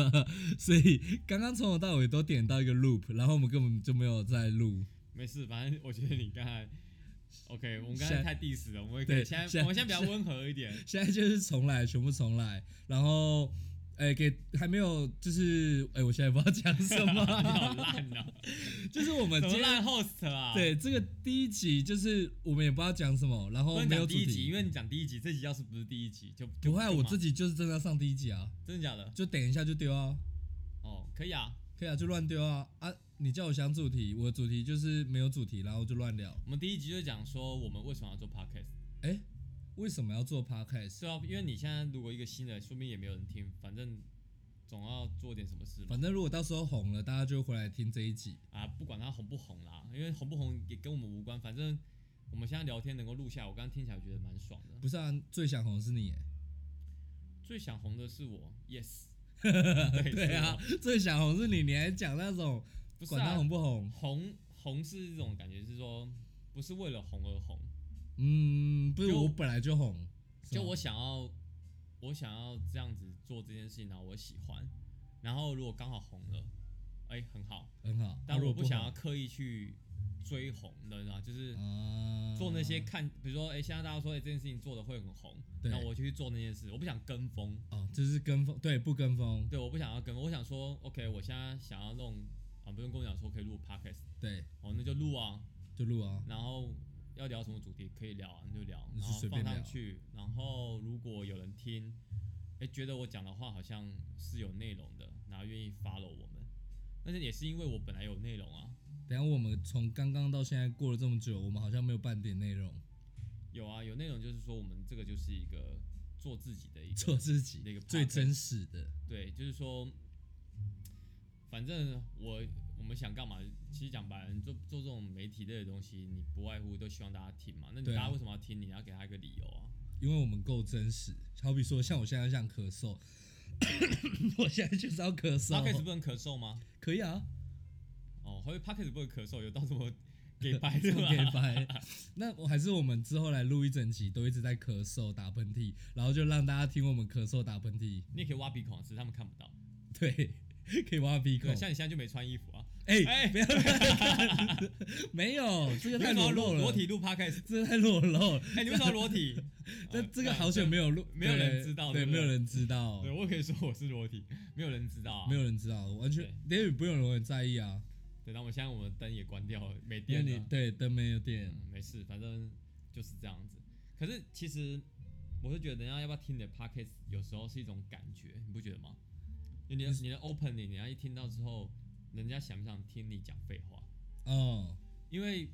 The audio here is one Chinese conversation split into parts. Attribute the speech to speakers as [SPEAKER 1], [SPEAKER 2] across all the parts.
[SPEAKER 1] 所以刚刚从头到尾都点到一个 loop，然后我们根本就没有在录。
[SPEAKER 2] 没事，反正我觉得你刚才 OK，我们刚才太 diss 了，我们可
[SPEAKER 1] 对
[SPEAKER 2] 以现在
[SPEAKER 1] 现在
[SPEAKER 2] 我们现在比较温和一点。
[SPEAKER 1] 现在就是重来，全部重来，然后。哎，给还没有，就是哎，我现在不知道讲什
[SPEAKER 2] 你
[SPEAKER 1] 么，
[SPEAKER 2] 好烂哦，
[SPEAKER 1] 就是我们今天
[SPEAKER 2] host 啊？，
[SPEAKER 1] 对这个第一集，就是我们也不知道讲什么，然后没有
[SPEAKER 2] 第一集，因。为你讲第一集，这集要是不是第一集就就
[SPEAKER 1] 不会啊，我自己就是真的要上第一集啊，
[SPEAKER 2] 真的假的？
[SPEAKER 1] 就等一下就丢啊，
[SPEAKER 2] 哦，可以啊。
[SPEAKER 1] 可以啊，就乱丢啊啊！你叫我想主题，我的主题就是没有主题，然后就乱聊。
[SPEAKER 2] 我们第一集就讲说我们为什么要做 podcast，
[SPEAKER 1] 哎，为什么要做 podcast？
[SPEAKER 2] 对啊，因为你现在如果一个新的，说明也没有人听，反正总要做点什么事嘛。
[SPEAKER 1] 反正如果到时候红了，大家就会回来听这一集。
[SPEAKER 2] 啊，不管它红不红啦，因为红不红也跟我们无关，反正我们现在聊天能够录下，我刚刚听起来觉得蛮爽的。
[SPEAKER 1] 不是啊，最想红的是你耶。
[SPEAKER 2] 最想红的是我，yes，对
[SPEAKER 1] 对啊，最想红是你，你还讲那种
[SPEAKER 2] 不是
[SPEAKER 1] 管它
[SPEAKER 2] 啊，
[SPEAKER 1] 红不红？
[SPEAKER 2] 红红是这种感觉，是说不是为了红而红，
[SPEAKER 1] 嗯，不是，
[SPEAKER 2] 就
[SPEAKER 1] 我本来就红。是吗
[SPEAKER 2] 就我想要，我想要这样子做这件事情，然后我喜欢，然后如果刚好红了，哎、很好，
[SPEAKER 1] 很好，
[SPEAKER 2] 但
[SPEAKER 1] 啊如果
[SPEAKER 2] 我不想要刻意去追红，你知道吗？就是
[SPEAKER 1] 啊，
[SPEAKER 2] 做那些看，比如说，哎、现在大家说，哎、这件事情做的会很红，
[SPEAKER 1] 对。
[SPEAKER 2] 那我就去做那件事，我不想跟风，
[SPEAKER 1] 哦，就是跟风，对，不跟风，
[SPEAKER 2] 对，我不想要跟风，我想说，OK，我现在想要弄啊，不用跟我讲说可以录 podcast，
[SPEAKER 1] 对，
[SPEAKER 2] 哦，那就录啊，
[SPEAKER 1] 就录啊。
[SPEAKER 2] 然后要聊什么主题可以聊啊，你就聊，然后放上去，然后如果有人听，哎，觉得我讲的话好像是有内容的，然后愿意 follow 我们，但是也是因为我本来有内容啊，
[SPEAKER 1] 等下我们从刚刚到现在过了这么久，我们好像没有半点内容，
[SPEAKER 2] 有啊，有内容就是说我们这个就是一个做自己的一个
[SPEAKER 1] 做自己
[SPEAKER 2] 那个
[SPEAKER 1] 最真实的。
[SPEAKER 2] 对，就是说，反正我我们想干嘛？其实讲白了，你做做这种媒体类的东西，你不外乎都希望大家听嘛。那你大家为什么要听？你要给他一个理由啊。
[SPEAKER 1] 因为我们够真实，好比说像我现在这样咳嗽，我现在就是要咳
[SPEAKER 2] p o d c a s
[SPEAKER 1] 嗽，
[SPEAKER 2] 不能咳嗽吗？
[SPEAKER 1] 可以啊，
[SPEAKER 2] 哦，因为 p o d c a s 不能咳嗽，有到什么给白
[SPEAKER 1] 这么
[SPEAKER 2] 的吧？
[SPEAKER 1] 给白。那我还是我们之后来录一整集，都一直在咳嗽、打喷嚏，然后就让大家听我们咳嗽、打喷嚏。
[SPEAKER 2] 你也可以挖鼻孔，只是他们看不到。
[SPEAKER 1] 对，可以挖鼻孔
[SPEAKER 2] 对，。像你现在就没穿衣服啊。
[SPEAKER 1] 哎、
[SPEAKER 2] 哎
[SPEAKER 1] 不要，没有，这个太裸露了，
[SPEAKER 2] 裸体录 podcast？
[SPEAKER 1] 这个太裸露了。
[SPEAKER 2] 哎，你为什么要裸体？
[SPEAKER 1] 这
[SPEAKER 2] 啊
[SPEAKER 1] 这个好久没有录，
[SPEAKER 2] 没有人知道对
[SPEAKER 1] 没有人知道
[SPEAKER 2] 对，，我可以说我是裸体，没有人知道啊。
[SPEAKER 1] 没有人知道，完全连也不用人在意啊，
[SPEAKER 2] 对，那我们现在我们灯也关掉了，没电了。
[SPEAKER 1] 你对灯没有电，
[SPEAKER 2] 嗯，没事，反正就是这样子。可是其实我是觉得，人家要不要听你的 podcast，有时候是一种感觉，你不觉得吗？因为你的你的 opening，人家一听到之后，人家想不想听你讲废话？
[SPEAKER 1] 哦，
[SPEAKER 2] 因为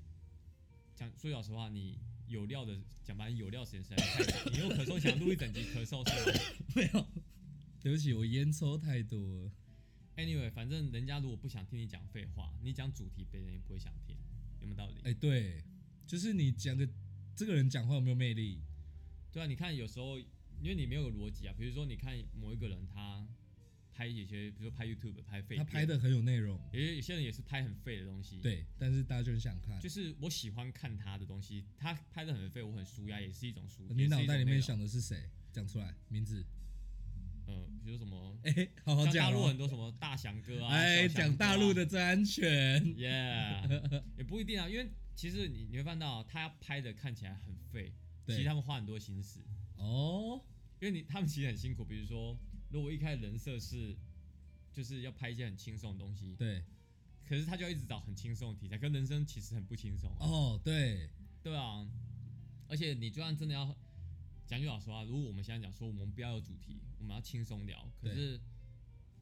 [SPEAKER 2] 讲说老实话，你有料的讲白，有料时间实在是太少。你又咳嗽，想录一整集咳嗽是吗
[SPEAKER 1] 没有，对不起，我烟抽太多了
[SPEAKER 2] ，？Anyway，反正人家如果不想听你讲废话，你讲主题，别人也不会想听，有没有道理？
[SPEAKER 1] 哎，对，就是你讲的这个人讲话有没有魅力？
[SPEAKER 2] 对啊，你看有时候因为你没有逻辑啊，比如说你看某一个人他拍一些，比如说拍 YouTube 拍废片，
[SPEAKER 1] 他拍的很有内容，
[SPEAKER 2] 有些有些人也是拍很废的东西，，
[SPEAKER 1] 对，但是大家就很想看。
[SPEAKER 2] 就是我喜欢看他的东西，他拍的很废，我很舒压，也是一种舒。
[SPEAKER 1] 你脑袋里面想的是谁？讲出来名字。
[SPEAKER 2] 呃，比如什么，
[SPEAKER 1] 哎，好好讲哦。
[SPEAKER 2] 陆很多什么大翔哥啊，
[SPEAKER 1] 哎，讲大陆的最安全。
[SPEAKER 2] ，Yeah，也不一定啊，因为其实你你会看到他拍的看起来很废，
[SPEAKER 1] 对
[SPEAKER 2] 其实他们花很多心思，
[SPEAKER 1] 哦，
[SPEAKER 2] 因为你他们其实很辛苦，比如说，如果一开始人设是就是要拍一些很轻松的东西，
[SPEAKER 1] 对，
[SPEAKER 2] 可是他就要一直找很轻松的题材，可人生其实很不轻松、啊，
[SPEAKER 1] 哦，对，
[SPEAKER 2] 对啊。而且你就算真的要讲句老实话，如果我们现在讲说我们不要有主题，我们要轻松聊，可是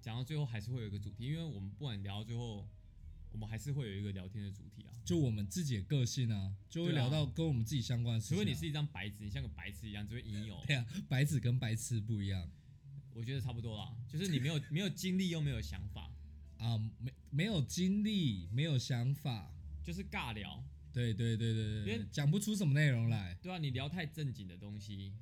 [SPEAKER 2] 讲到最后还是会有一个主题，因为我们不管聊到最后，我们还是会有一个聊天的主题啊。
[SPEAKER 1] 就我们自己的个性啊，就会聊到跟我们自己相关的事情、啊。
[SPEAKER 2] 除非你是一张白纸，你像个白痴一样，只会引诱。
[SPEAKER 1] 对啊，白纸跟白痴不一样
[SPEAKER 2] 我觉得差不多啦，就是你没有没有精力又没有想法，
[SPEAKER 1] 啊，没没有精力，没有想法，
[SPEAKER 2] 就是尬聊。
[SPEAKER 1] 对对对对对
[SPEAKER 2] 因
[SPEAKER 1] 对
[SPEAKER 2] 为，
[SPEAKER 1] 讲不出什么内容来。
[SPEAKER 2] 对啊，你聊太正经的东西，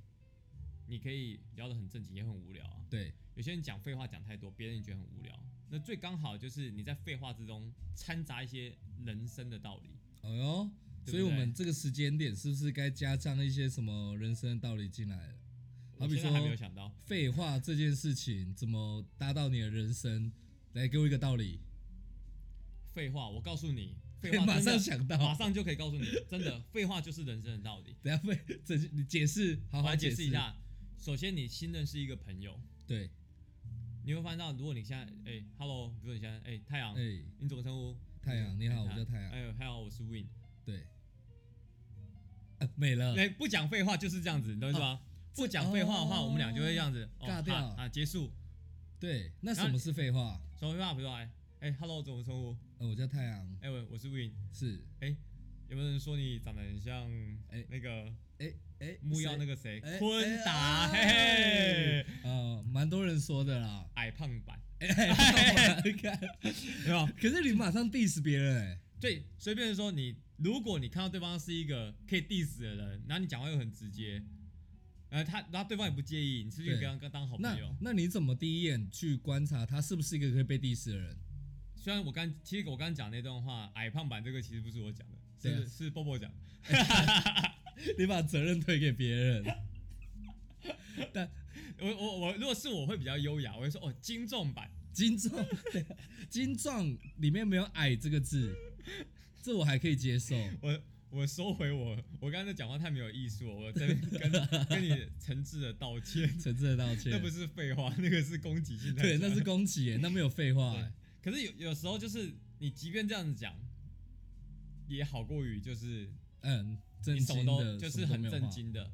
[SPEAKER 2] 你可以聊得很正经，也很无聊啊。
[SPEAKER 1] 对，
[SPEAKER 2] 有些人讲废话讲太多，别人也觉得很无聊。那最刚好就是你在废话之中掺杂一些人生的道理。
[SPEAKER 1] 哦哟，
[SPEAKER 2] 对对
[SPEAKER 1] 所以我们这个时间点是不是该加上一些什么人生的道理进来了？好比
[SPEAKER 2] 我现在还没有
[SPEAKER 1] 说
[SPEAKER 2] 想到。
[SPEAKER 1] 废话这件事情怎么搭到你的人生？来给我一个道理，
[SPEAKER 2] 废话，我告诉你，废话
[SPEAKER 1] 马上想到，
[SPEAKER 2] 马上就可以告诉你，真的，废话就是人生的道理。
[SPEAKER 1] 等下废，这你解释，好好
[SPEAKER 2] 解释
[SPEAKER 1] 释
[SPEAKER 2] 一。下。首先，你新认识一个朋友，
[SPEAKER 1] 对，
[SPEAKER 2] 你会发现到，如果你现在，哎、h e l l o 比如说你现在，哎、太阳，
[SPEAKER 1] 哎，
[SPEAKER 2] 你怎么称呼？
[SPEAKER 1] 太阳你好
[SPEAKER 2] 哎
[SPEAKER 1] 我叫太阳
[SPEAKER 2] 哎，太阳，我是 Win。
[SPEAKER 1] 对，啊，没了，
[SPEAKER 2] 哎、不讲废话就是这样子，你懂我意思吗？不讲废话的话，
[SPEAKER 1] 哦
[SPEAKER 2] 我们俩就会这样子，哦
[SPEAKER 1] 尬掉
[SPEAKER 2] 啊啊，结束。
[SPEAKER 1] 对，那什么是废话？
[SPEAKER 2] 什么废话？比如说，哎、哎，Hello，怎么称呼？
[SPEAKER 1] 呃，我叫太阳，
[SPEAKER 2] 哎、我我是 Win。
[SPEAKER 1] 是，哎
[SPEAKER 2] 有没有人说你长得很像，
[SPEAKER 1] 哎
[SPEAKER 2] 那个
[SPEAKER 1] 哎哎，
[SPEAKER 2] 木曜那
[SPEAKER 1] 个，
[SPEAKER 2] 个谁，
[SPEAKER 1] 哎
[SPEAKER 2] 昆达，嘿
[SPEAKER 1] 哎
[SPEAKER 2] 嘿，
[SPEAKER 1] 呃，蛮多人说的啦，
[SPEAKER 2] 矮胖版，
[SPEAKER 1] 哎，看，
[SPEAKER 2] 对吧？
[SPEAKER 1] 可是你马上 diss 别人，哎，
[SPEAKER 2] 对，随便说你，如果你看到对方是一个可以 diss 的人，然后你讲话又很直接，呃，他然后对方也不介意，你是不是
[SPEAKER 1] 对
[SPEAKER 2] 跟他跟当好朋友？
[SPEAKER 1] 那你怎么第一眼去观察他是不是一个可以被 diss 的人？
[SPEAKER 2] 虽然我刚其实我刚刚讲那段话，矮胖版这个其实不是我讲的，是是波波讲的。
[SPEAKER 1] 你把责任推给别人，但
[SPEAKER 2] 我我我，如果是我会比较优雅，我会说哦，精壮版。
[SPEAKER 1] 精壮，精壮里面没有矮这个字，这我还可以接受。
[SPEAKER 2] 我我收回我我刚才讲话太没有艺术了，我这边跟 跟你诚挚的道歉，
[SPEAKER 1] 诚挚的道歉。
[SPEAKER 2] 那不是废话，那个是攻击性的
[SPEAKER 1] 对，那是攻击耶，那没有废话耶。
[SPEAKER 2] 可是有有时候就是你即便这样子讲，也好过于就是
[SPEAKER 1] 嗯，震
[SPEAKER 2] 你什么
[SPEAKER 1] 惊的，
[SPEAKER 2] 都就是很。震惊的，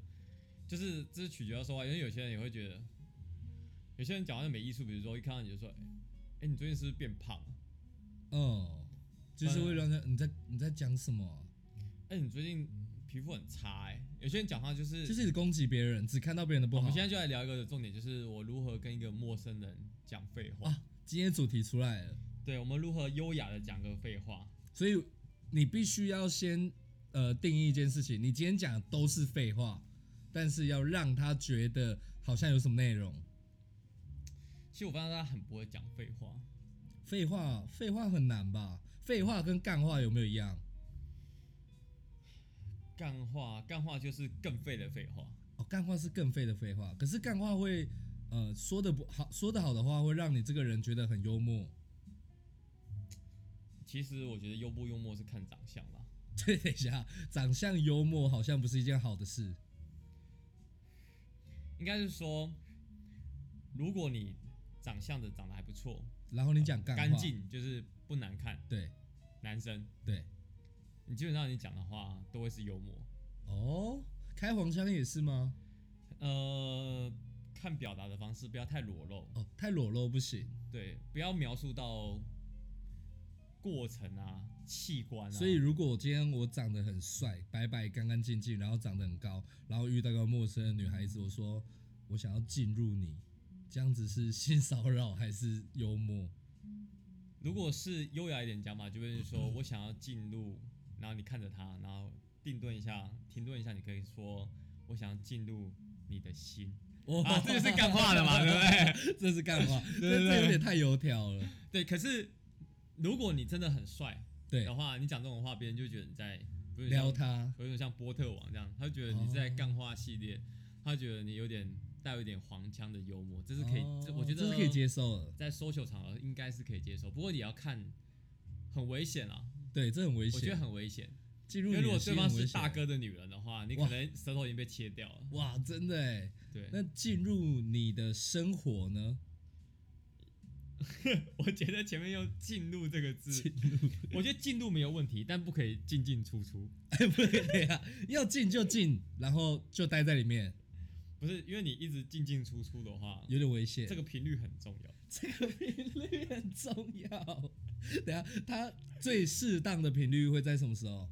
[SPEAKER 2] 就是这是取决于说话，因为有些人也会觉得，有些人讲话就没艺术，比如说一看到你就说，哎、哎你最近是不是变胖了？
[SPEAKER 1] 哦，就是会让人你在你在讲什么啊？
[SPEAKER 2] 哎、你最近皮肤很差哎、有些人讲话就是，
[SPEAKER 1] 就是攻击别人，只看到别人的不好。
[SPEAKER 2] 我们现在就来聊一个重点，就是我如何跟一个陌生人讲废话。
[SPEAKER 1] 啊，今天主题出来了，
[SPEAKER 2] 对，我们如何优雅的讲个废话。
[SPEAKER 1] 所以你必须要先呃定义一件事情，你今天讲的都是废话，但是要让他觉得好像有什么内容。
[SPEAKER 2] 其实我发现他很不会讲废话，
[SPEAKER 1] 废话，废话很难吧？废话跟干话有没有一样？
[SPEAKER 2] 干话干话就是更废的废话。
[SPEAKER 1] 哦，干话是更废的废话，可是干话会呃说的不好，说的好的话会让你这个人觉得很幽默。
[SPEAKER 2] 其实我觉得幽不幽默是看长相啦。
[SPEAKER 1] 对，等一下，长相幽默好像不是一件好的事。
[SPEAKER 2] 应该是说，如果你长相的长得还不错，
[SPEAKER 1] 然后你讲干话，
[SPEAKER 2] 干，净就是不难看，
[SPEAKER 1] 对
[SPEAKER 2] 男生，
[SPEAKER 1] 对，
[SPEAKER 2] 你基本上你讲的话都会是幽默。
[SPEAKER 1] 哦，开黄腔也是吗？
[SPEAKER 2] 呃，看表达的方式不要太裸露，
[SPEAKER 1] 哦，太裸露不行。
[SPEAKER 2] 对，不要描述到过程啊、器官啊。
[SPEAKER 1] 所以如果我今天我长得很帅，白白干干净净，然后长得很高，然后遇到个陌生的女孩子，我说我想要进入你，这样子是性骚扰还是幽默？
[SPEAKER 2] 如果是优雅一点讲法，就会是说我想要进入，然后你看着他，然后定顿一下，停顿一下，你可以说我想要进入你的心。
[SPEAKER 1] 哇
[SPEAKER 2] 啊，这就是干话了嘛，对不对？
[SPEAKER 1] 这是干话，
[SPEAKER 2] 对 对
[SPEAKER 1] 这这有点太油条了。
[SPEAKER 2] 对，可是如果你真的很帅
[SPEAKER 1] 对。
[SPEAKER 2] 的，话，你讲这种话，别人就觉得你在
[SPEAKER 1] 撩他，
[SPEAKER 2] 有点像波特王这样，他就觉得你是在干话系列，他觉得你有点带有一点黄腔的幽默，这是可以，我觉得
[SPEAKER 1] 这是可以接受的。
[SPEAKER 2] 在 social 场合应该是可以接受，不过你要看，很危险啊，
[SPEAKER 1] 对，这很危险。
[SPEAKER 2] 我觉得很危险，
[SPEAKER 1] 进入
[SPEAKER 2] 因为如果对方是大，哥的女人的话，你可能舌头已经被切掉了。
[SPEAKER 1] 哇，真的哎。
[SPEAKER 2] 对，
[SPEAKER 1] 那进入你的生活呢？
[SPEAKER 2] 我觉得前面用“进入”这个字
[SPEAKER 1] 进，入，
[SPEAKER 2] 我觉得进入没有问题，但不可以进进出出。
[SPEAKER 1] 哎，不对呀，要进就进，然后就待在里面，
[SPEAKER 2] 不是因为你一直进进出出的话，
[SPEAKER 1] 有点危险。
[SPEAKER 2] 这个频率很重要。
[SPEAKER 1] 这个频率很重要。等下，它最适当的频率会在什么时候？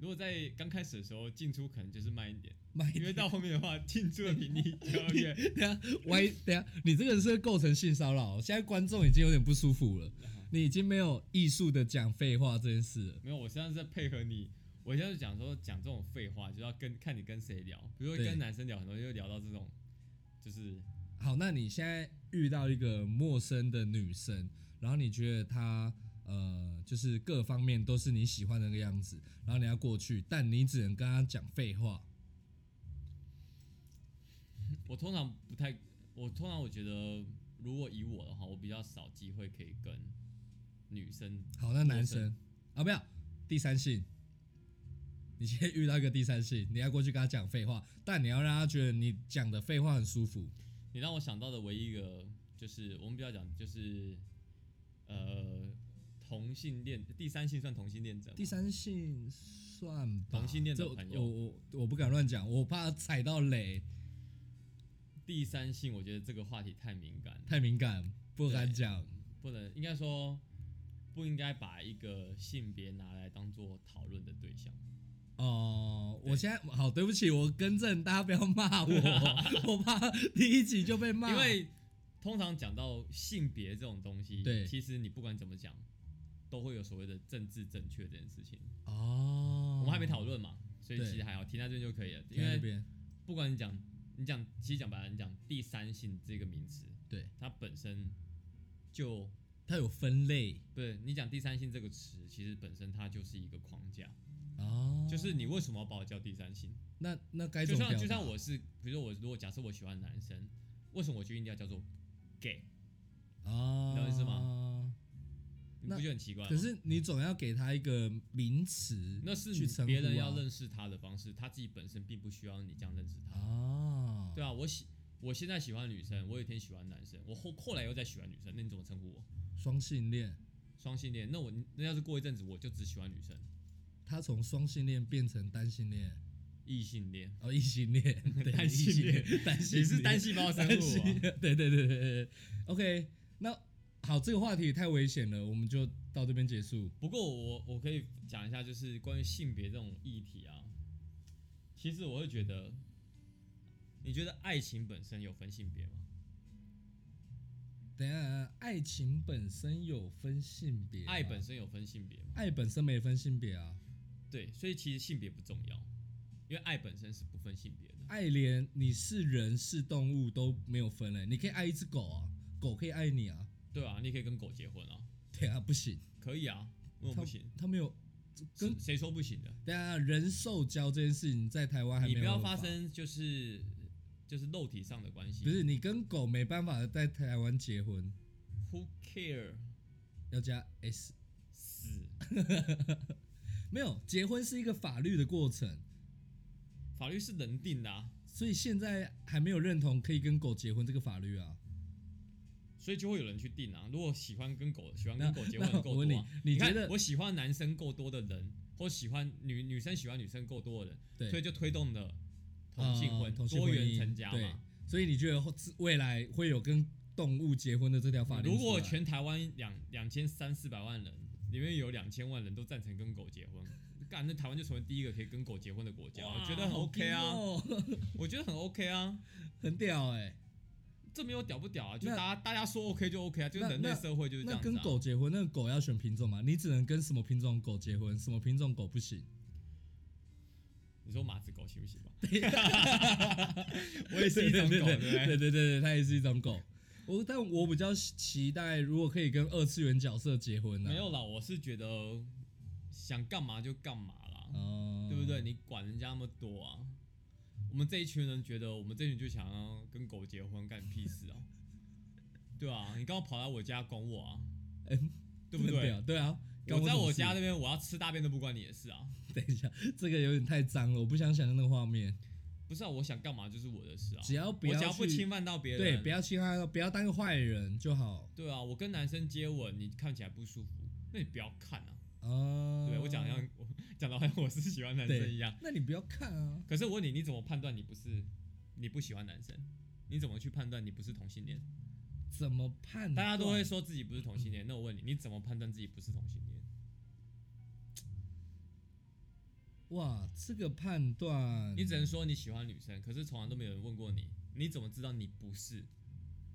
[SPEAKER 2] 如果在刚开始的时候进出可能就是慢一点，
[SPEAKER 1] 慢一点。
[SPEAKER 2] 因为到后面的话进出的频率就要越
[SPEAKER 1] 等一下，歪，等下，你这个是会构成性骚扰。现在观众已经有点不舒服了，你已经没有艺术的讲废话这件事了。
[SPEAKER 2] 没有，我现在是在配合你。我现在是讲说讲这种废话，就要跟看你跟谁聊，比如说跟男生聊，很多就聊到这种，就是
[SPEAKER 1] 好，那你现在遇到一个陌生的女生，然后你觉得他呃，就是各方面都是你喜欢的那个样子，然后你要过去，但你只能跟他讲废话。
[SPEAKER 2] 我通常不太，我通常我觉得，如果以我的话，我比较少机会可以跟女生。
[SPEAKER 1] 好，那男生啊，不要第三性。你先遇到一个第三性，你要过去跟他讲废话，但你要让他觉得你讲的废话很舒服。
[SPEAKER 2] 你让我想到的唯一一个就是我们不要讲就是呃同性恋，第三性算同性恋者吗？
[SPEAKER 1] 第三性算吧
[SPEAKER 2] 同性恋的
[SPEAKER 1] 这
[SPEAKER 2] 朋友
[SPEAKER 1] 我我我不敢乱讲，我怕踩到雷，
[SPEAKER 2] 第三性，我觉得这个话题太敏感了，
[SPEAKER 1] 太敏感，不敢
[SPEAKER 2] 对
[SPEAKER 1] 讲。
[SPEAKER 2] 不能应该说不应该把一个性别拿来当做讨论的对象。
[SPEAKER 1] 哦、
[SPEAKER 2] 对
[SPEAKER 1] 我现在好，对不起，我更正，大家不要骂我，我怕第一集就被骂。
[SPEAKER 2] 因为通常讲到性别这种东西，
[SPEAKER 1] 对。
[SPEAKER 2] 其实你不管怎么讲，都会有所谓的政治正确这件事情。
[SPEAKER 1] 哦，
[SPEAKER 2] 我们还没讨论嘛，所以其实还好，停在这边就可以了。
[SPEAKER 1] 停
[SPEAKER 2] 因为不管你讲，你讲，其实讲白了，你讲第三性这个名词，
[SPEAKER 1] 对，
[SPEAKER 2] 它本身就
[SPEAKER 1] 它有分类。
[SPEAKER 2] 不是你讲第三性这个词，其实本身它就是一个框架，
[SPEAKER 1] 哦，
[SPEAKER 2] 就是你为什么要把我叫第三性？
[SPEAKER 1] 那那该
[SPEAKER 2] 就像就像我是，比如说我如果假设我喜欢男生，为什么我就一定要叫做 gay？
[SPEAKER 1] 哦，
[SPEAKER 2] 你懂我意思吗？你
[SPEAKER 1] 那
[SPEAKER 2] 不觉得很奇怪吗？
[SPEAKER 1] 可是你总要给他一个名词，
[SPEAKER 2] 那是
[SPEAKER 1] 去称呼
[SPEAKER 2] 别人要
[SPEAKER 1] 啊
[SPEAKER 2] 认识他的方式，他自己本身并不需要你这样认识他。
[SPEAKER 1] 哦，
[SPEAKER 2] 对啊，我喜我现在喜欢女生，我有一天喜欢男生，我后后来又再喜欢女生，那你怎么称呼我？
[SPEAKER 1] 双性恋，
[SPEAKER 2] 双性恋？那我那要是过一阵子我就只喜欢女生，
[SPEAKER 1] 他从双性恋变成单性恋，
[SPEAKER 2] 异性恋，
[SPEAKER 1] 哦，异性恋，对
[SPEAKER 2] 单性
[SPEAKER 1] 异性
[SPEAKER 2] 恋
[SPEAKER 1] 单性
[SPEAKER 2] 你是单细胞生
[SPEAKER 1] 单
[SPEAKER 2] 物啊？
[SPEAKER 1] 性对对对对对，OK，那好，这个话题太危险了，我们就到这边结束。
[SPEAKER 2] 不过我我可以讲一下，就是关于性别这种议题啊，其实我会觉得，你觉得爱情本身有分性别吗？
[SPEAKER 1] 等一下，爱情本身有分性别，
[SPEAKER 2] 爱本身有分性别吗？
[SPEAKER 1] 爱本身没分性别啊，
[SPEAKER 2] 对，所以其实性别不重要，因为爱本身是不分性别的。
[SPEAKER 1] 爱连你是人是动物都没有分嘞，你可以爱一只狗啊，狗可以爱你啊，
[SPEAKER 2] 对啊，你可以跟狗结婚啊，
[SPEAKER 1] 对啊，不行，
[SPEAKER 2] 可以啊，为什么不行？
[SPEAKER 1] 他没有跟
[SPEAKER 2] 谁说不行的？
[SPEAKER 1] 对啊，人兽交这件事情在台湾还没有
[SPEAKER 2] 你不要
[SPEAKER 1] 有
[SPEAKER 2] 发生就是就是肉体上的关系。
[SPEAKER 1] 不是你跟狗没办法在台湾结婚
[SPEAKER 2] ，，Who care？
[SPEAKER 1] 要加 s，
[SPEAKER 2] 死，
[SPEAKER 1] 没有结婚是一个法律的过程，
[SPEAKER 2] 法律是人定的啊，
[SPEAKER 1] 所以现在还没有认同可以跟狗结婚这个法律啊。
[SPEAKER 2] 所以就会有人去定啊。如果喜欢跟狗喜欢跟狗结婚够多
[SPEAKER 1] 你觉得
[SPEAKER 2] 我喜欢男生够多的人，或喜欢女女生喜欢女生够多的人，
[SPEAKER 1] 对
[SPEAKER 2] 所以就推动了同性婚、多元成家嘛。
[SPEAKER 1] 所以你觉得后未来会有跟动物结婚的这条法律？
[SPEAKER 2] 如果全台湾两两千三四百万人里面有两千万人都赞成跟狗结婚，干那台湾就成为第一个可以跟狗结婚的国家，我觉得很 OK 啊，
[SPEAKER 1] 哦
[SPEAKER 2] 我觉得很 OK 啊，
[SPEAKER 1] 很屌哎、
[SPEAKER 2] 这没有屌不屌啊，就大家大家说 OK 就 OK 啊，就是人类社会就是这
[SPEAKER 1] 那
[SPEAKER 2] 样子、啊。
[SPEAKER 1] 跟狗结婚，那个狗要选品种嘛？你只能跟什么品种狗结婚，什么品种狗不行。
[SPEAKER 2] 你说马子狗行不行吧？我也是一种狗，对不
[SPEAKER 1] 对
[SPEAKER 2] 对？
[SPEAKER 1] 对对对，它也是一种狗。我但我比较期待，如果可以跟二次元角色结婚呢、
[SPEAKER 2] 没有啦，我是觉得想干嘛就干嘛啦，
[SPEAKER 1] 哦，
[SPEAKER 2] 对不对？？你管人家那么多啊？我们这一群人觉得我们这群就想要跟狗结婚，干你屁事啊？对啊，你刚刚跑来我家管我啊？
[SPEAKER 1] 嗯
[SPEAKER 2] 对不对？
[SPEAKER 1] 对啊，干
[SPEAKER 2] 我在我家那边，我要吃大便都不关你的事啊！
[SPEAKER 1] 等一下，这个有点太脏了，我不想想象那个画面。
[SPEAKER 2] 不是啊，我想干嘛就是我的事啊！
[SPEAKER 1] 只要不要去
[SPEAKER 2] 只要不侵犯到别人，
[SPEAKER 1] 对，不要侵犯到，不要当个坏人就好。
[SPEAKER 2] 对啊，我跟男生接吻，你看起来不舒服，那你不要看啊！
[SPEAKER 1] 哦，
[SPEAKER 2] 对我讲得像我 讲的好像我是喜欢男生一样。
[SPEAKER 1] 那你不要看啊。
[SPEAKER 2] 可是我问你，你怎么判断你不是你不喜欢男生？你怎么去判断你不是同性恋？
[SPEAKER 1] 怎么判？
[SPEAKER 2] 大家都会说自己不是同性恋，那我问你，你怎么判断自己不是同性恋？
[SPEAKER 1] 哇，这个判断，
[SPEAKER 2] 你只能说你喜欢女生，可是从来都没有人问过你，你怎么知道你不是？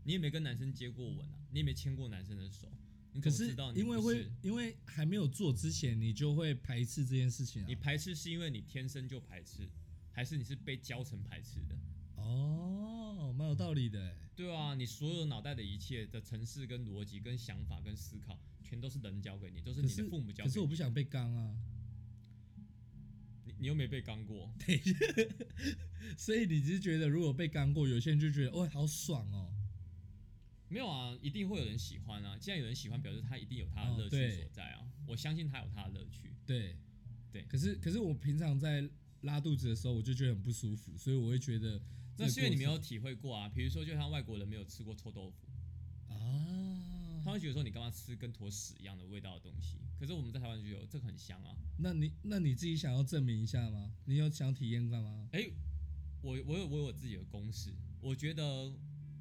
[SPEAKER 2] 你也没跟男生接过吻啊，你也没牵过男生的手，你
[SPEAKER 1] 可是因为会？因为还没有做之前，你就会排斥这件事情啊
[SPEAKER 2] 你。排斥是因为你天生就排斥，还是你是被教成排斥的？
[SPEAKER 1] 哦，蛮有道理的欸。
[SPEAKER 2] 对啊，你所有脑袋的一切的程式跟逻辑跟想法跟思考，全都是人教给你，都是你的父母教给你。
[SPEAKER 1] 可是我不想被刚啊。
[SPEAKER 2] 你你又没被刚过，
[SPEAKER 1] 所以你只是觉得如果被刚过，有些人就觉得哦好爽哦。
[SPEAKER 2] 没有啊，一定会有人喜欢啊。既然有人喜欢，表示他一定有他的乐趣所在啊。我相信他有他的乐趣。
[SPEAKER 1] 对
[SPEAKER 2] 对
[SPEAKER 1] 可是可是我平常在拉肚子的时候，我就觉得很不舒服，所以我会觉得
[SPEAKER 2] 那是因为你没有体会过啊。比如说，就像外国人没有吃过臭豆腐，
[SPEAKER 1] 啊。
[SPEAKER 2] 他会觉得说你干嘛吃跟坨屎一样的味道的东西。可是我们在台湾就有这个很香啊。
[SPEAKER 1] 那你那你自己想要证明一下吗？你有想体验过吗？
[SPEAKER 2] 哎、我我有我有我自己的公式。我觉得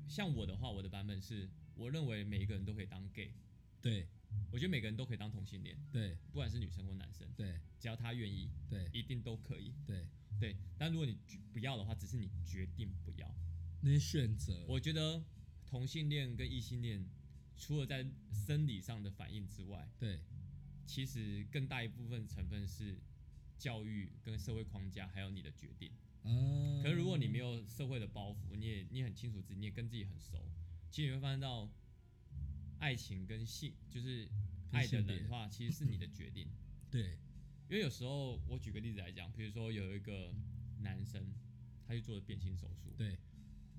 [SPEAKER 2] 像我的话，我的版本是，我认为每一个人都可以当 gay，
[SPEAKER 1] 对
[SPEAKER 2] 我觉得每个人都可以当同性恋，
[SPEAKER 1] 对
[SPEAKER 2] 不管是女生或男生，
[SPEAKER 1] 对
[SPEAKER 2] 只要他愿意，
[SPEAKER 1] 对
[SPEAKER 2] 一定都可以。
[SPEAKER 1] 对，
[SPEAKER 2] 对，但如果你决不要的话，只是你决定不要。
[SPEAKER 1] 那些选择，
[SPEAKER 2] 我觉得同性恋跟异性恋，除了在生理上的反应之外，
[SPEAKER 1] 对
[SPEAKER 2] 其实更大一部分成分是教育跟社会框架，还有你的决定。
[SPEAKER 1] 啊。
[SPEAKER 2] 可是如果你没有社会的包袱，你也你很清楚自己，你也跟自己很熟，其实你会发现到，爱情跟性就是爱的人的话，其实是你的决定。
[SPEAKER 1] 对
[SPEAKER 2] 因为有时候我举个例子来讲，比如说有一个男生，他去做了变性手术，
[SPEAKER 1] 对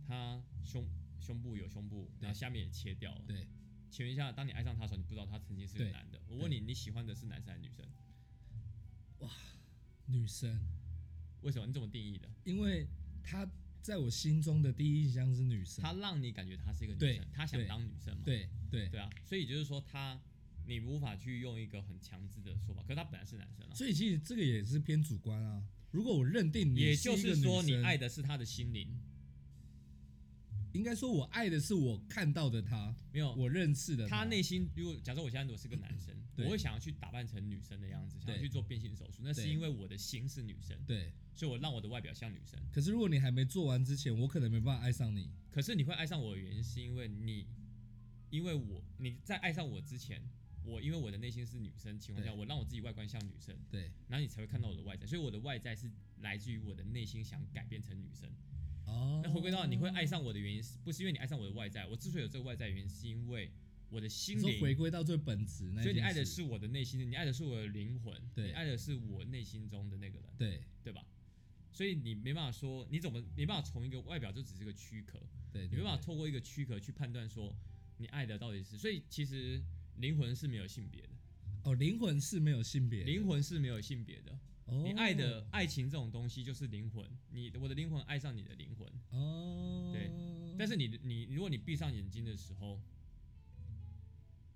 [SPEAKER 2] 他胸胸部有胸部，然后下面也切掉了。
[SPEAKER 1] 对，
[SPEAKER 2] 请问一下，当你爱上他的时候，你不知道他曾经是个男的。我问你，你喜欢的是男生还是女生？
[SPEAKER 1] 哇女生，
[SPEAKER 2] 为什么？你怎么定义的？
[SPEAKER 1] 因为她在我心中的第一印象是女生。
[SPEAKER 2] 他让你感觉他是一个女生，他想
[SPEAKER 1] 对
[SPEAKER 2] 当女生嘛？
[SPEAKER 1] 对对，
[SPEAKER 2] 对啊，所以就是说他，你无法去用一个很强制的说法，可是他本来是男生啊。
[SPEAKER 1] 所以其实这个也是偏主观啊。如果我认定你
[SPEAKER 2] 也就是说，你爱的是他的心灵，
[SPEAKER 1] 应该说我爱的是我看到的他，
[SPEAKER 2] 没有
[SPEAKER 1] 我认识的
[SPEAKER 2] 他内心。如果假设我现在如果是个男生，我会想要去打扮成女生的样子，想要去做变性手术，那是因为我的心是女生，
[SPEAKER 1] 对，
[SPEAKER 2] 所以我让我的外表像女生。
[SPEAKER 1] 可是如果你还没做完之前，我可能没办法爱上你。
[SPEAKER 2] 可是你会爱上我的原因，是因为你，因为我你在爱上我之前，我因为我的内心是女生情况下，我让我自己外观像女生，
[SPEAKER 1] 对，
[SPEAKER 2] 然后你才会看到我的外在，所以我的外在是来自于我的内心想改变成女生。
[SPEAKER 1] 哦，
[SPEAKER 2] 那回归到你会爱上我的原因，是不是因为你爱上我的外在？我之所以有这个外在原因，是因为我的心
[SPEAKER 1] 你说回。归到最本质那，
[SPEAKER 2] 所以你爱的是，我的内心，你爱的是我的灵魂，
[SPEAKER 1] 对
[SPEAKER 2] 你爱的是我内心中的那个人，
[SPEAKER 1] 对
[SPEAKER 2] 对吧？所以你没办法说，你怎么没办法从一个外表就只是个躯壳，
[SPEAKER 1] 对，
[SPEAKER 2] 你没办法透过一个躯壳去判断说你爱的到底是，所以其实灵魂是没有性别的，
[SPEAKER 1] 哦，灵魂是没有性别，
[SPEAKER 2] 灵魂是没有性别的。
[SPEAKER 1] 哦，
[SPEAKER 2] 你爱的爱情这种东西就是灵魂，你我的灵魂爱上你的灵魂，
[SPEAKER 1] 哦，
[SPEAKER 2] 对但是你你如果你闭上眼睛的时候，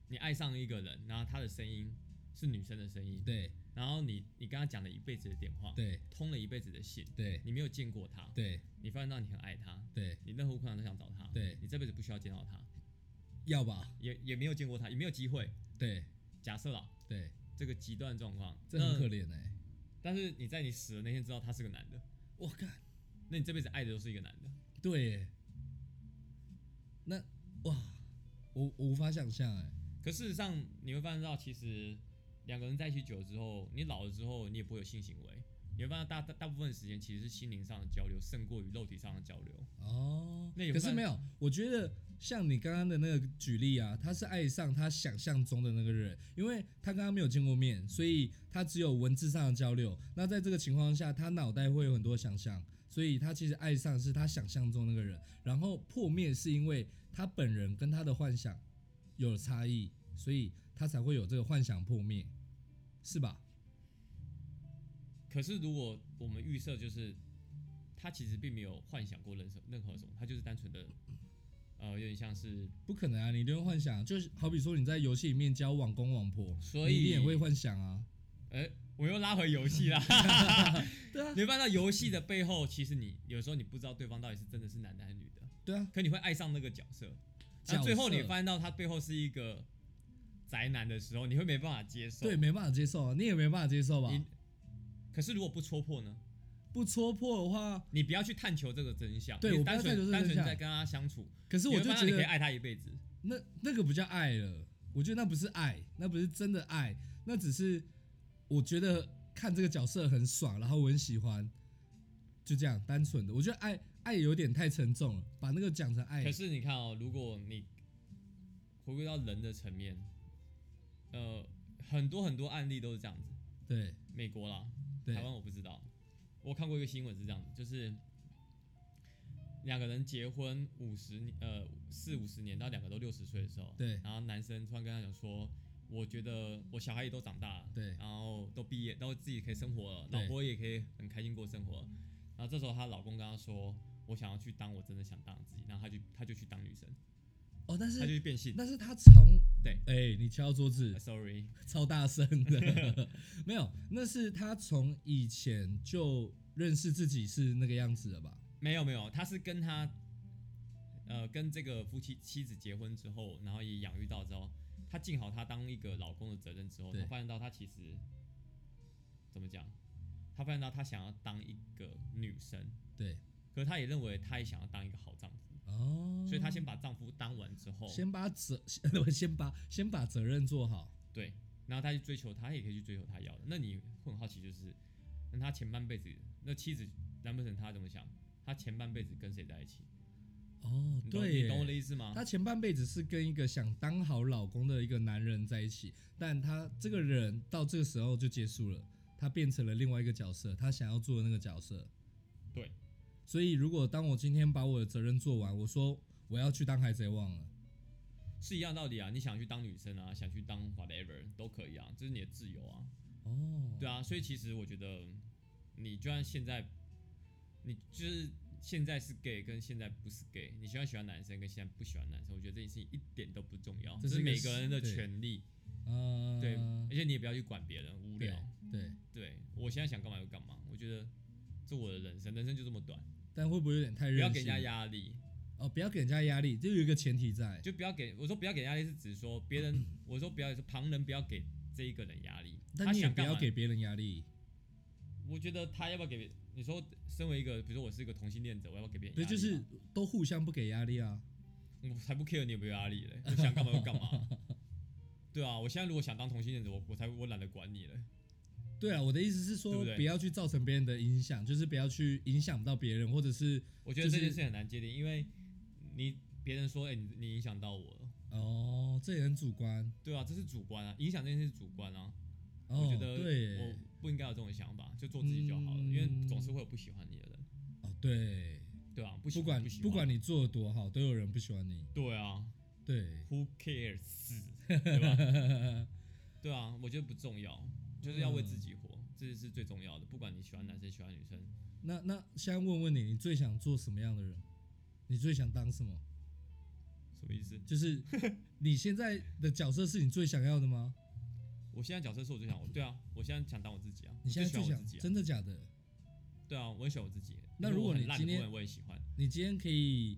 [SPEAKER 2] 你爱上一个人，然后他的声音是女生的声音，
[SPEAKER 1] 对。
[SPEAKER 2] 然后你你跟他讲了一辈子的电话，
[SPEAKER 1] 对。
[SPEAKER 2] 通了一辈子的信，
[SPEAKER 1] 对。
[SPEAKER 2] 你没有见过他，
[SPEAKER 1] 对。
[SPEAKER 2] 你发现到你很爱他，
[SPEAKER 1] 对，
[SPEAKER 2] 你任何困难都想找他，
[SPEAKER 1] 对。
[SPEAKER 2] 你这辈子不需要见到他，
[SPEAKER 1] 要吧？
[SPEAKER 2] 也也没有见过他，也没有机会。
[SPEAKER 1] 对。
[SPEAKER 2] 假设啦，
[SPEAKER 1] 对，
[SPEAKER 2] 这个极端状况，
[SPEAKER 1] 这很可怜哎，
[SPEAKER 2] 但是你在你死的那天知道他是个男的，
[SPEAKER 1] 我靠，
[SPEAKER 2] 那你这辈子爱的都是一个男的。
[SPEAKER 1] 对耶，那哇，我我无法想象哎，
[SPEAKER 2] 可事实上，你会发现到，其实两个人在一起久了之后，你老了之后，你也不会有性行为。你会发现大大大部分时间其实是心灵上的交流，胜过于肉体上的交流。
[SPEAKER 1] 哦，
[SPEAKER 2] 那
[SPEAKER 1] 可是没有，我觉得像你刚刚的那个举例啊，他是爱上他想象中的那个人，因为他刚刚没有见过面，所以他只有文字上的交流。那在这个情况下，他脑袋会有很多想象，所以他其实爱上是他想象中那个人，然后破灭是因为他本人跟他的幻想有了差异，所以他才会有这个幻想破灭，是吧？
[SPEAKER 2] 可是如果我们预设就是他其实并没有幻想过任何任何什么，他就是单纯的，呃，有点像是，
[SPEAKER 1] 不可能啊！你一定会幻想，就是好比说你在游戏里面交网公网婆，
[SPEAKER 2] 所以
[SPEAKER 1] 你一定也会幻想啊。
[SPEAKER 2] 哎、我又拉回游戏啦。
[SPEAKER 1] 对啊
[SPEAKER 2] 你会发现到游戏的背后，其实你有时候你不知道对方到底是真的是男的还是女的，
[SPEAKER 1] 对啊，
[SPEAKER 2] 可你会爱上那个角色。
[SPEAKER 1] 角
[SPEAKER 2] 那最后你
[SPEAKER 1] 色
[SPEAKER 2] 发现到他背后是一个宅男的时候，你会没办法接受。
[SPEAKER 1] 对，没办法接受啊，你也没办法接受吧？
[SPEAKER 2] 你可是如果不戳破呢？
[SPEAKER 1] 不戳破的话，
[SPEAKER 2] 你不要去探求这个真相，
[SPEAKER 1] 对我单
[SPEAKER 2] 纯
[SPEAKER 1] 这个真相
[SPEAKER 2] 单纯在跟他相处，
[SPEAKER 1] 可是我就觉得
[SPEAKER 2] 你可以爱他一辈子。
[SPEAKER 1] 那那个不叫爱了，我觉得那不是爱，那不是真的爱，那只是我觉得看这个角色很爽，然后我很喜欢，就这样单纯的。我觉得爱爱有点太沉重了，把那个讲成爱
[SPEAKER 2] 可，是你看哦，如果你回归到人的层面，呃，很多很多案例都是这样子。
[SPEAKER 1] 对
[SPEAKER 2] 美国啦，
[SPEAKER 1] 对
[SPEAKER 2] 台湾我不知道。我看过一个新闻是这样子，就是两个人结婚五十年，呃，四五十年到两个都六十岁的时候，
[SPEAKER 1] 对
[SPEAKER 2] 然后男生突然跟他讲说，我觉得我小孩也都长大了，
[SPEAKER 1] 对
[SPEAKER 2] 然后都毕业，都自己可以生活了，老婆也可以很开心过生活了。然后这时候她老公跟她说，我想要去当我真的想当的自己，然后她就她就去当女生，
[SPEAKER 1] 哦，但
[SPEAKER 2] 是他就是去变性。
[SPEAKER 1] 但是他从
[SPEAKER 2] 对。
[SPEAKER 1] 哎、你敲桌子
[SPEAKER 2] 呃 Sorry，
[SPEAKER 1] 超大声的，没有，那是他从以前就认识自己是那个样子了吧？
[SPEAKER 2] 没有没有，他是跟他呃跟这个夫妻妻子结婚之后，然后也养育到之后，他尽好他当一个老公的责任之后，他发现到他其实怎么讲？他发现到他想要当一个女生，
[SPEAKER 1] 对，
[SPEAKER 2] 可是他也认为他也想要当一个好丈夫，
[SPEAKER 1] 哦，
[SPEAKER 2] 所以她先把丈夫当完之后，
[SPEAKER 1] 先把责，先 先把先把责任做好。
[SPEAKER 2] 对，然后她去追求，她也可以去追求她要的。那你会很好奇，就是那她前半辈子，那妻子难不成她怎么想？她前半辈子跟谁在一起？
[SPEAKER 1] 哦，对
[SPEAKER 2] 你懂我的，意思吗？
[SPEAKER 1] 她前半辈子是跟一个想当好老公的一个男人在一起，但他这个人到这个时候就结束了，他变成了另外一个角色，他想要做的那个角色。
[SPEAKER 2] 对，
[SPEAKER 1] 所以如果当我今天把我的责任做完，我说我要去当海贼王了，
[SPEAKER 2] 是一样道理啊，你想去当女生啊，想去当 whatever 都可以啊，这是你的自由啊。
[SPEAKER 1] 哦，
[SPEAKER 2] 对啊，所以其实我觉得，你就算现在，你就是现在是 gay 跟现在不是 gay，你喜欢喜欢男生跟现在不喜欢男生，我觉得这件事情一点都不重要，这是
[SPEAKER 1] 是
[SPEAKER 2] 每个人的权利。
[SPEAKER 1] 啊，
[SPEAKER 2] 对，而且你也不要去管别人，无
[SPEAKER 1] 对
[SPEAKER 2] 聊。
[SPEAKER 1] 对，
[SPEAKER 2] 对我现在想干嘛就干嘛，我觉得这我的人生，人生就这么短，
[SPEAKER 1] 但会不会有点太任性？
[SPEAKER 2] 不要给人家压力，
[SPEAKER 1] 哦，不要给人家压力，就有一个前提在，
[SPEAKER 2] 就不要给我说不要给压力，是指说别人，我说不要说旁人不要给这一个人压力，他
[SPEAKER 1] 但你也
[SPEAKER 2] 想干嘛
[SPEAKER 1] 不要给别人压力，
[SPEAKER 2] 我觉得他要不要给你说，身为一个，比如说我是一个同性恋者，我要不要给别人
[SPEAKER 1] 对，
[SPEAKER 2] 压力
[SPEAKER 1] 就是都互相不给压力啊。
[SPEAKER 2] 我才不 care 你有没有压力嘞，我想干嘛就干嘛。对啊，我现在如果想当同性恋者，我我才我懒得管你了。
[SPEAKER 1] 对啊，我的意思是说，
[SPEAKER 2] 对不
[SPEAKER 1] 要去造成别人的影响，就是不要去影响到别人，或者是
[SPEAKER 2] 我觉得
[SPEAKER 1] 就是
[SPEAKER 2] 这件事很难界定，因为你别人说，哎、你你影响到我了，
[SPEAKER 1] 哦，这也很主观。
[SPEAKER 2] 对啊，这是主观啊，影响这件事是主观啊。
[SPEAKER 1] 哦，
[SPEAKER 2] 我觉得
[SPEAKER 1] 对
[SPEAKER 2] 我，不应该有这种想法，就做自己就好了，因为
[SPEAKER 1] 嗯
[SPEAKER 2] 总是会有不喜欢你的人，
[SPEAKER 1] 哦对，
[SPEAKER 2] 对啊，不喜
[SPEAKER 1] 不管
[SPEAKER 2] 不喜欢。
[SPEAKER 1] 不管你做的多好，都有人不喜欢你。
[SPEAKER 2] 对啊。
[SPEAKER 1] 对
[SPEAKER 2] ，，Who cares，对吧？对啊，我觉得不重要，就是要为自己活，这是最重要的。不管你喜欢男生喜欢女生，
[SPEAKER 1] 那那现在问问你，你最想做什么样的人？你最想当什么？
[SPEAKER 2] 什么意思？
[SPEAKER 1] 就是你现在的角色是你最想要的吗？
[SPEAKER 2] 我现在角色是我最想，对啊，我现在想当我自己啊，
[SPEAKER 1] 你现在最想
[SPEAKER 2] 我自己啊，
[SPEAKER 1] 真的假的？
[SPEAKER 2] 对啊，我也喜欢我自己。
[SPEAKER 1] 那如果你今天
[SPEAKER 2] 我也喜欢，
[SPEAKER 1] 你今天可以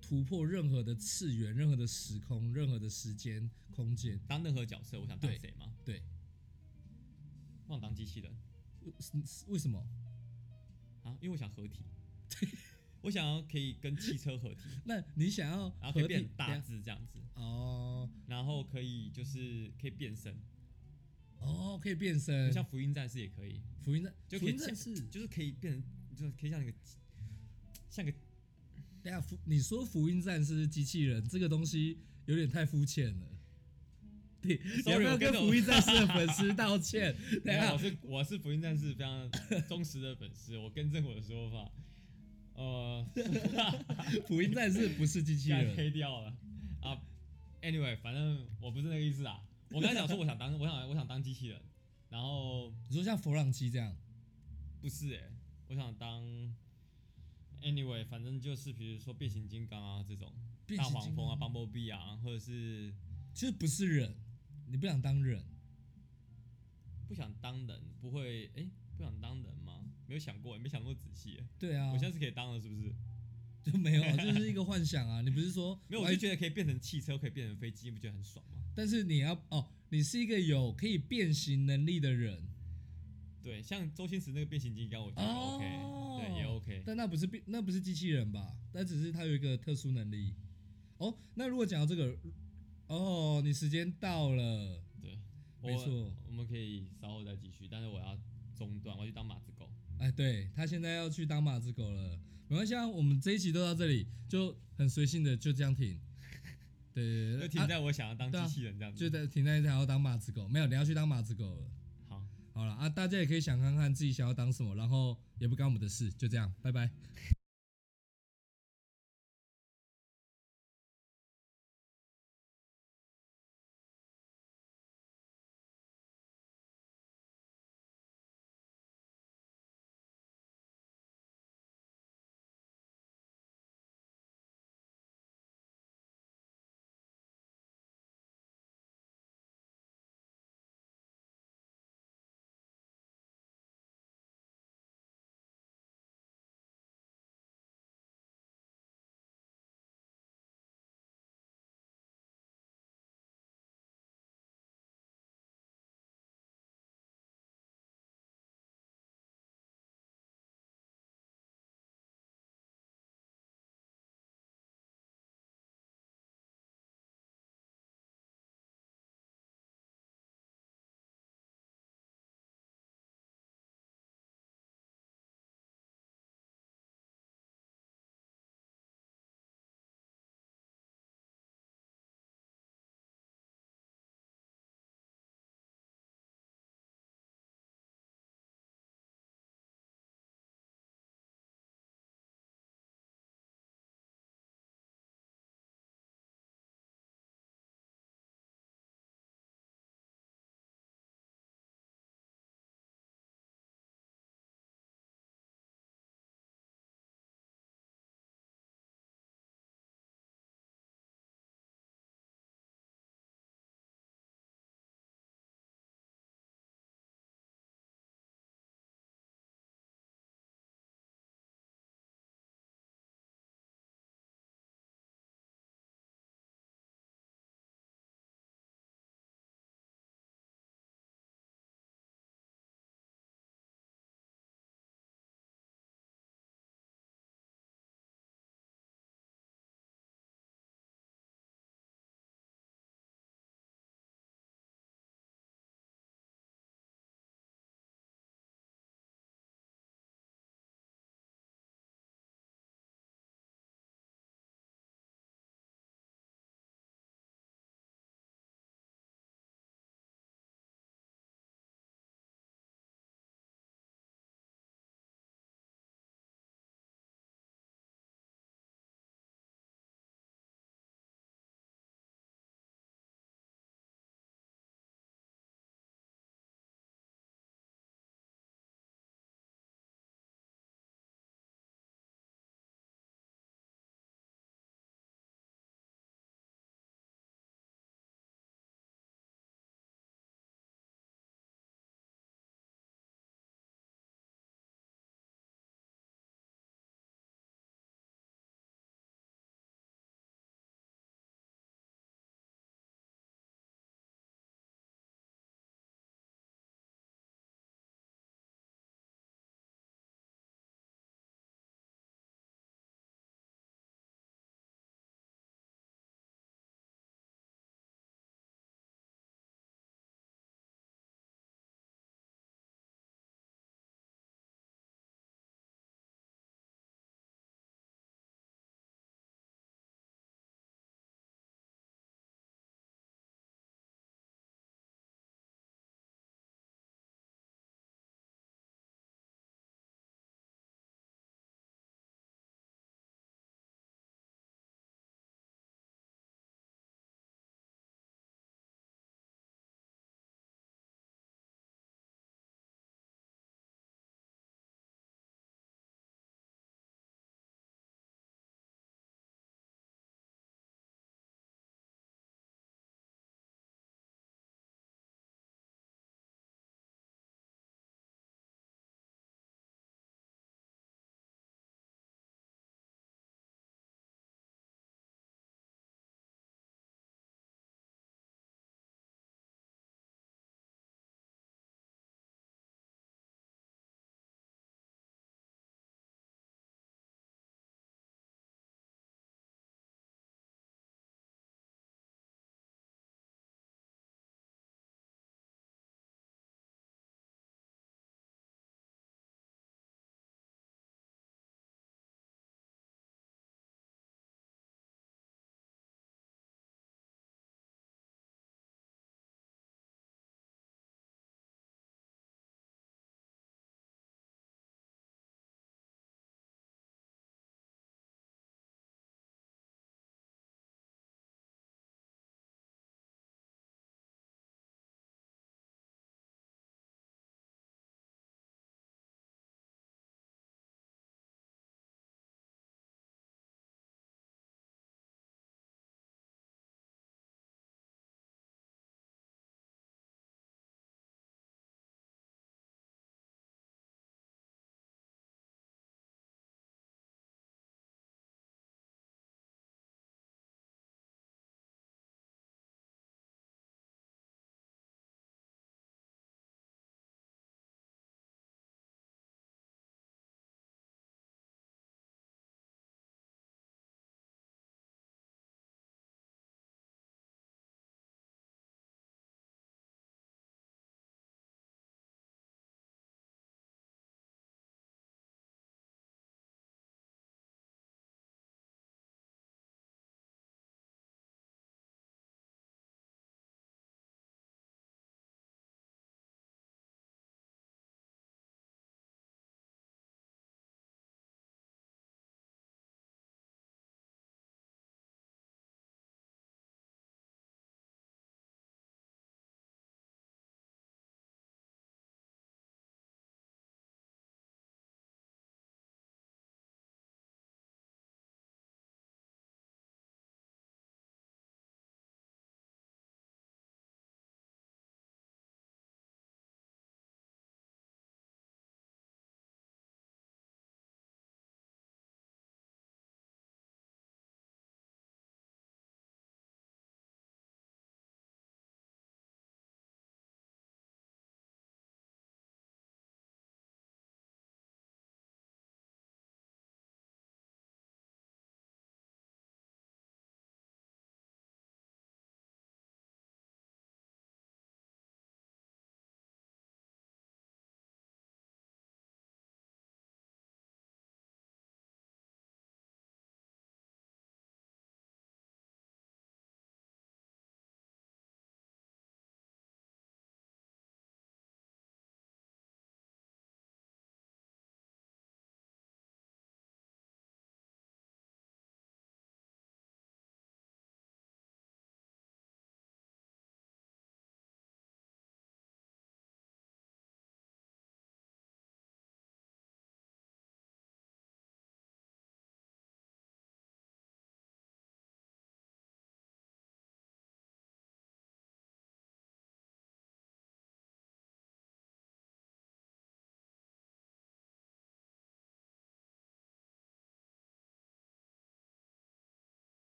[SPEAKER 1] 突破任何的次元、任何的时空、任何的时间空间，
[SPEAKER 2] 当任何角色，我想当谁吗？
[SPEAKER 1] 对，
[SPEAKER 2] 我想当机器人。
[SPEAKER 1] 为什么？
[SPEAKER 2] 啊，因为我想合体，我想要可以跟汽车合体，
[SPEAKER 1] 那你想要
[SPEAKER 2] 然后变大只这样子，
[SPEAKER 1] 哦。
[SPEAKER 2] 然后可以就是可以变身，
[SPEAKER 1] 哦，可以变身，
[SPEAKER 2] 像福音战士也可以，
[SPEAKER 1] 福音战，福音战士。
[SPEAKER 2] 就是可以变成，就是可以像一个像个
[SPEAKER 1] 等下福，你说福音战士是机器人这个东西有点太肤浅了。对，你要
[SPEAKER 2] Sorry，
[SPEAKER 1] 不要跟福音战士的粉丝道歉？等
[SPEAKER 2] 没有，
[SPEAKER 1] 一下
[SPEAKER 2] 我，是我是福音战士非常忠实的粉丝，我更正我的说法，呃，
[SPEAKER 1] 福音战士不是机器人。
[SPEAKER 2] 黑掉了啊。Anyway，反正我不是那个意思啊。我刚才讲说我想当，我想我想当机器人，然后
[SPEAKER 1] 你说像弗朗基这样，
[SPEAKER 2] 不是哎、我想当 Anyway，反正就是比如说变形金刚啊这种，大黄蜂啊、Bumblebee 啊，或者是
[SPEAKER 1] 其实不是人，你不想当人，
[SPEAKER 2] 不想当人，不会哎、不想当人吗？没有想过，没想过仔细欸、
[SPEAKER 1] 对啊，
[SPEAKER 2] 我现在是可以当了，是不是？
[SPEAKER 1] 就没有，这是一个幻想啊。你不是说
[SPEAKER 2] 没有，我就觉得可以变成汽车，可以变成飞机，你不觉得很爽吗？
[SPEAKER 1] 但是你要哦，你是一个有可以变形能力的人，
[SPEAKER 2] 对，像周星驰那个变形金刚，我觉得
[SPEAKER 1] 哦
[SPEAKER 2] OK，、对，也 OK。
[SPEAKER 1] 但那不是变，那不是机器人吧？那只是他有一个特殊能力。哦，那如果讲到这个，哦，你时间到了，
[SPEAKER 2] 对，我
[SPEAKER 1] 没错
[SPEAKER 2] 我们可以稍后再继续，但是我要中断，我要去当马子狗。
[SPEAKER 1] 哎，对他现在要去当马子狗了，没关系啊，我们这一期都到这里，就很随性的就这样停。对对对，
[SPEAKER 2] 就停
[SPEAKER 1] 啊
[SPEAKER 2] 在我想要当机器人这样子。
[SPEAKER 1] 就在停在一条要当马子狗，没有，你要去当马子狗了。
[SPEAKER 2] 好，
[SPEAKER 1] 好了啊，大家也可以想看看自己想要当什么，然后也不干我们的事，就这样，拜拜。